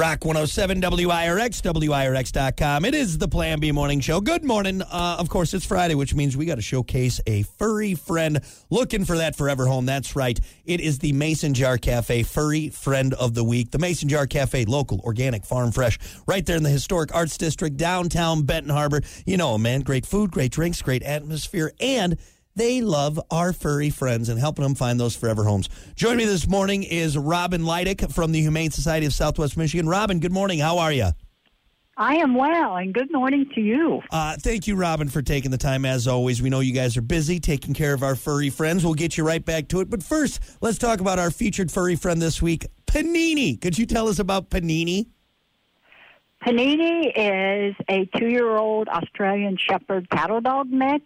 Rock 107 WIRX, WIRX.com. It is the Plan B Morning Show. Good morning. Uh, of course, it's Friday, which means we got to showcase a furry friend looking for that forever home. That's right. It is the Mason Jar Cafe Furry Friend of the Week. The Mason Jar Cafe, local, organic, farm fresh, right there in the historic Arts District, downtown Benton Harbor. You know, man, great food, great drinks, great atmosphere, and they love our furry friends and helping them find those forever homes. Joining me this morning is Robin Leidick from the Humane Society of Southwest Michigan. Robin, good morning. How are you? I am well, and good morning to you. Uh, thank you, Robin, for taking the time. As always, we know you guys are busy taking care of our furry friends. We'll get you right back to it. But first, let's talk about our featured furry friend this week, Panini. Could you tell us about Panini? Panini is a two year old Australian Shepherd cattle dog mix.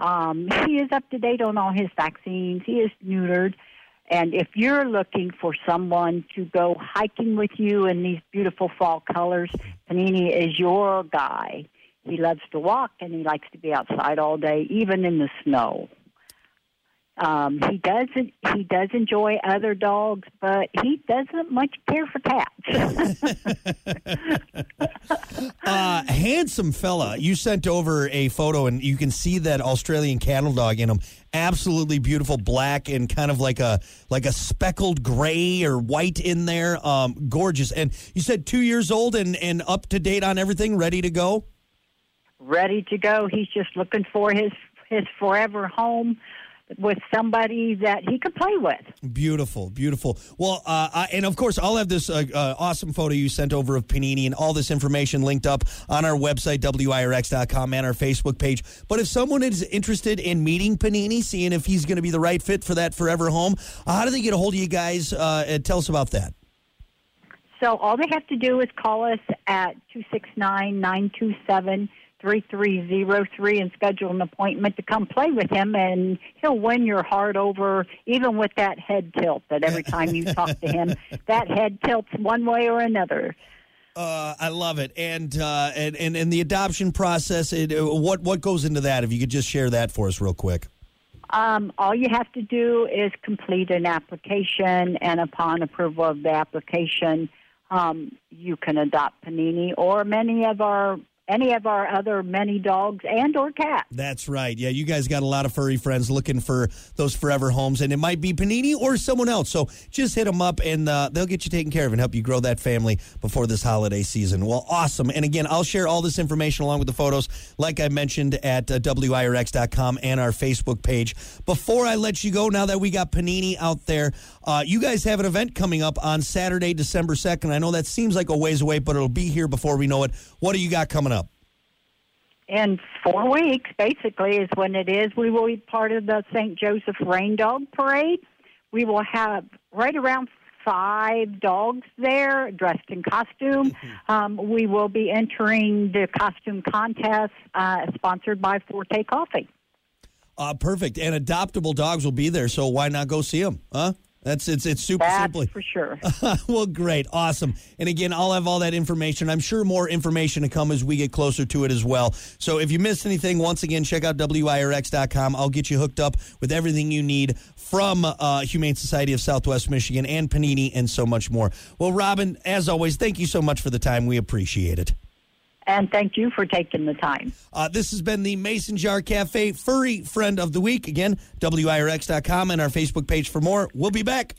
Um, he is up to date on all his vaccines. He is neutered. And if you're looking for someone to go hiking with you in these beautiful fall colors, Panini is your guy. He loves to walk and he likes to be outside all day, even in the snow. Um, he doesn't. He does enjoy other dogs, but he doesn't much care for cats. Uh, handsome fella. You sent over a photo, and you can see that Australian cattle dog in him. Absolutely beautiful, black and kind of like a like a speckled gray or white in there. Um, gorgeous. And you said two years old and and up to date on everything, ready to go. Ready to go. He's just looking for his his forever home with somebody that he could play with. Beautiful, beautiful. Well, uh, I, and of course, I'll have this uh, uh, awesome photo you sent over of Panini and all this information linked up on our website, WIRX.com, and our Facebook page. But if someone is interested in meeting Panini, seeing if he's going to be the right fit for that forever home, uh, how do they get a hold of you guys? Uh, and tell us about that. So all they have to do is call us at 269 927 3303 and schedule an appointment to come play with him, and he'll win your heart over, even with that head tilt that every time you talk to him, that head tilts one way or another. Uh, I love it, and uh, and and and the adoption process. It, uh, what what goes into that? If you could just share that for us real quick. Um, all you have to do is complete an application, and upon approval of the application, um, you can adopt Panini or many of our any of our other many dogs and or cats. That's right. Yeah, you guys got a lot of furry friends looking for those forever homes, and it might be Panini or someone else. So just hit them up, and uh, they'll get you taken care of and help you grow that family before this holiday season. Well, awesome. And again, I'll share all this information along with the photos, like I mentioned at uh, WIRX.com and our Facebook page. Before I let you go, now that we got Panini out there, uh, you guys have an event coming up on Saturday, December 2nd. I know that seems like a ways away, but it'll be here before we know it. What do you got coming up? In four weeks, basically, is when it is. We will be part of the St. Joseph Reindog Parade. We will have right around five dogs there dressed in costume. Um, we will be entering the costume contest uh, sponsored by Forte Coffee. Uh, perfect. And adoptable dogs will be there, so why not go see them? Huh? That's it's it's super That's simply. for sure. well, great, awesome. And again, I'll have all that information. I'm sure more information to come as we get closer to it as well. So if you missed anything, once again, check out WIRX.com. I'll get you hooked up with everything you need from uh, Humane Society of Southwest Michigan and Panini and so much more. Well, Robin, as always, thank you so much for the time. We appreciate it. And thank you for taking the time. Uh, this has been the Mason Jar Cafe Furry Friend of the Week. Again, WIRX.com and our Facebook page for more. We'll be back.